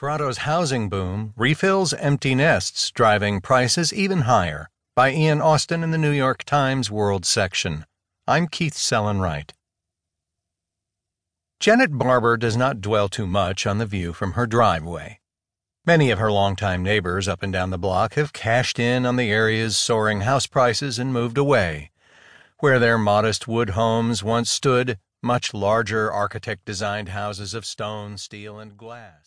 Toronto's housing boom refills empty nests, driving prices even higher. By Ian Austen in the New York Times World section. I'm Keith Sellon-Wright. Janet Barber does not dwell too much on the view from her driveway. Many of her longtime neighbors up and down the block have cashed in on the area's soaring house prices and moved away. Where their modest wood homes once stood, much larger architect designed houses of stone, steel, and glass.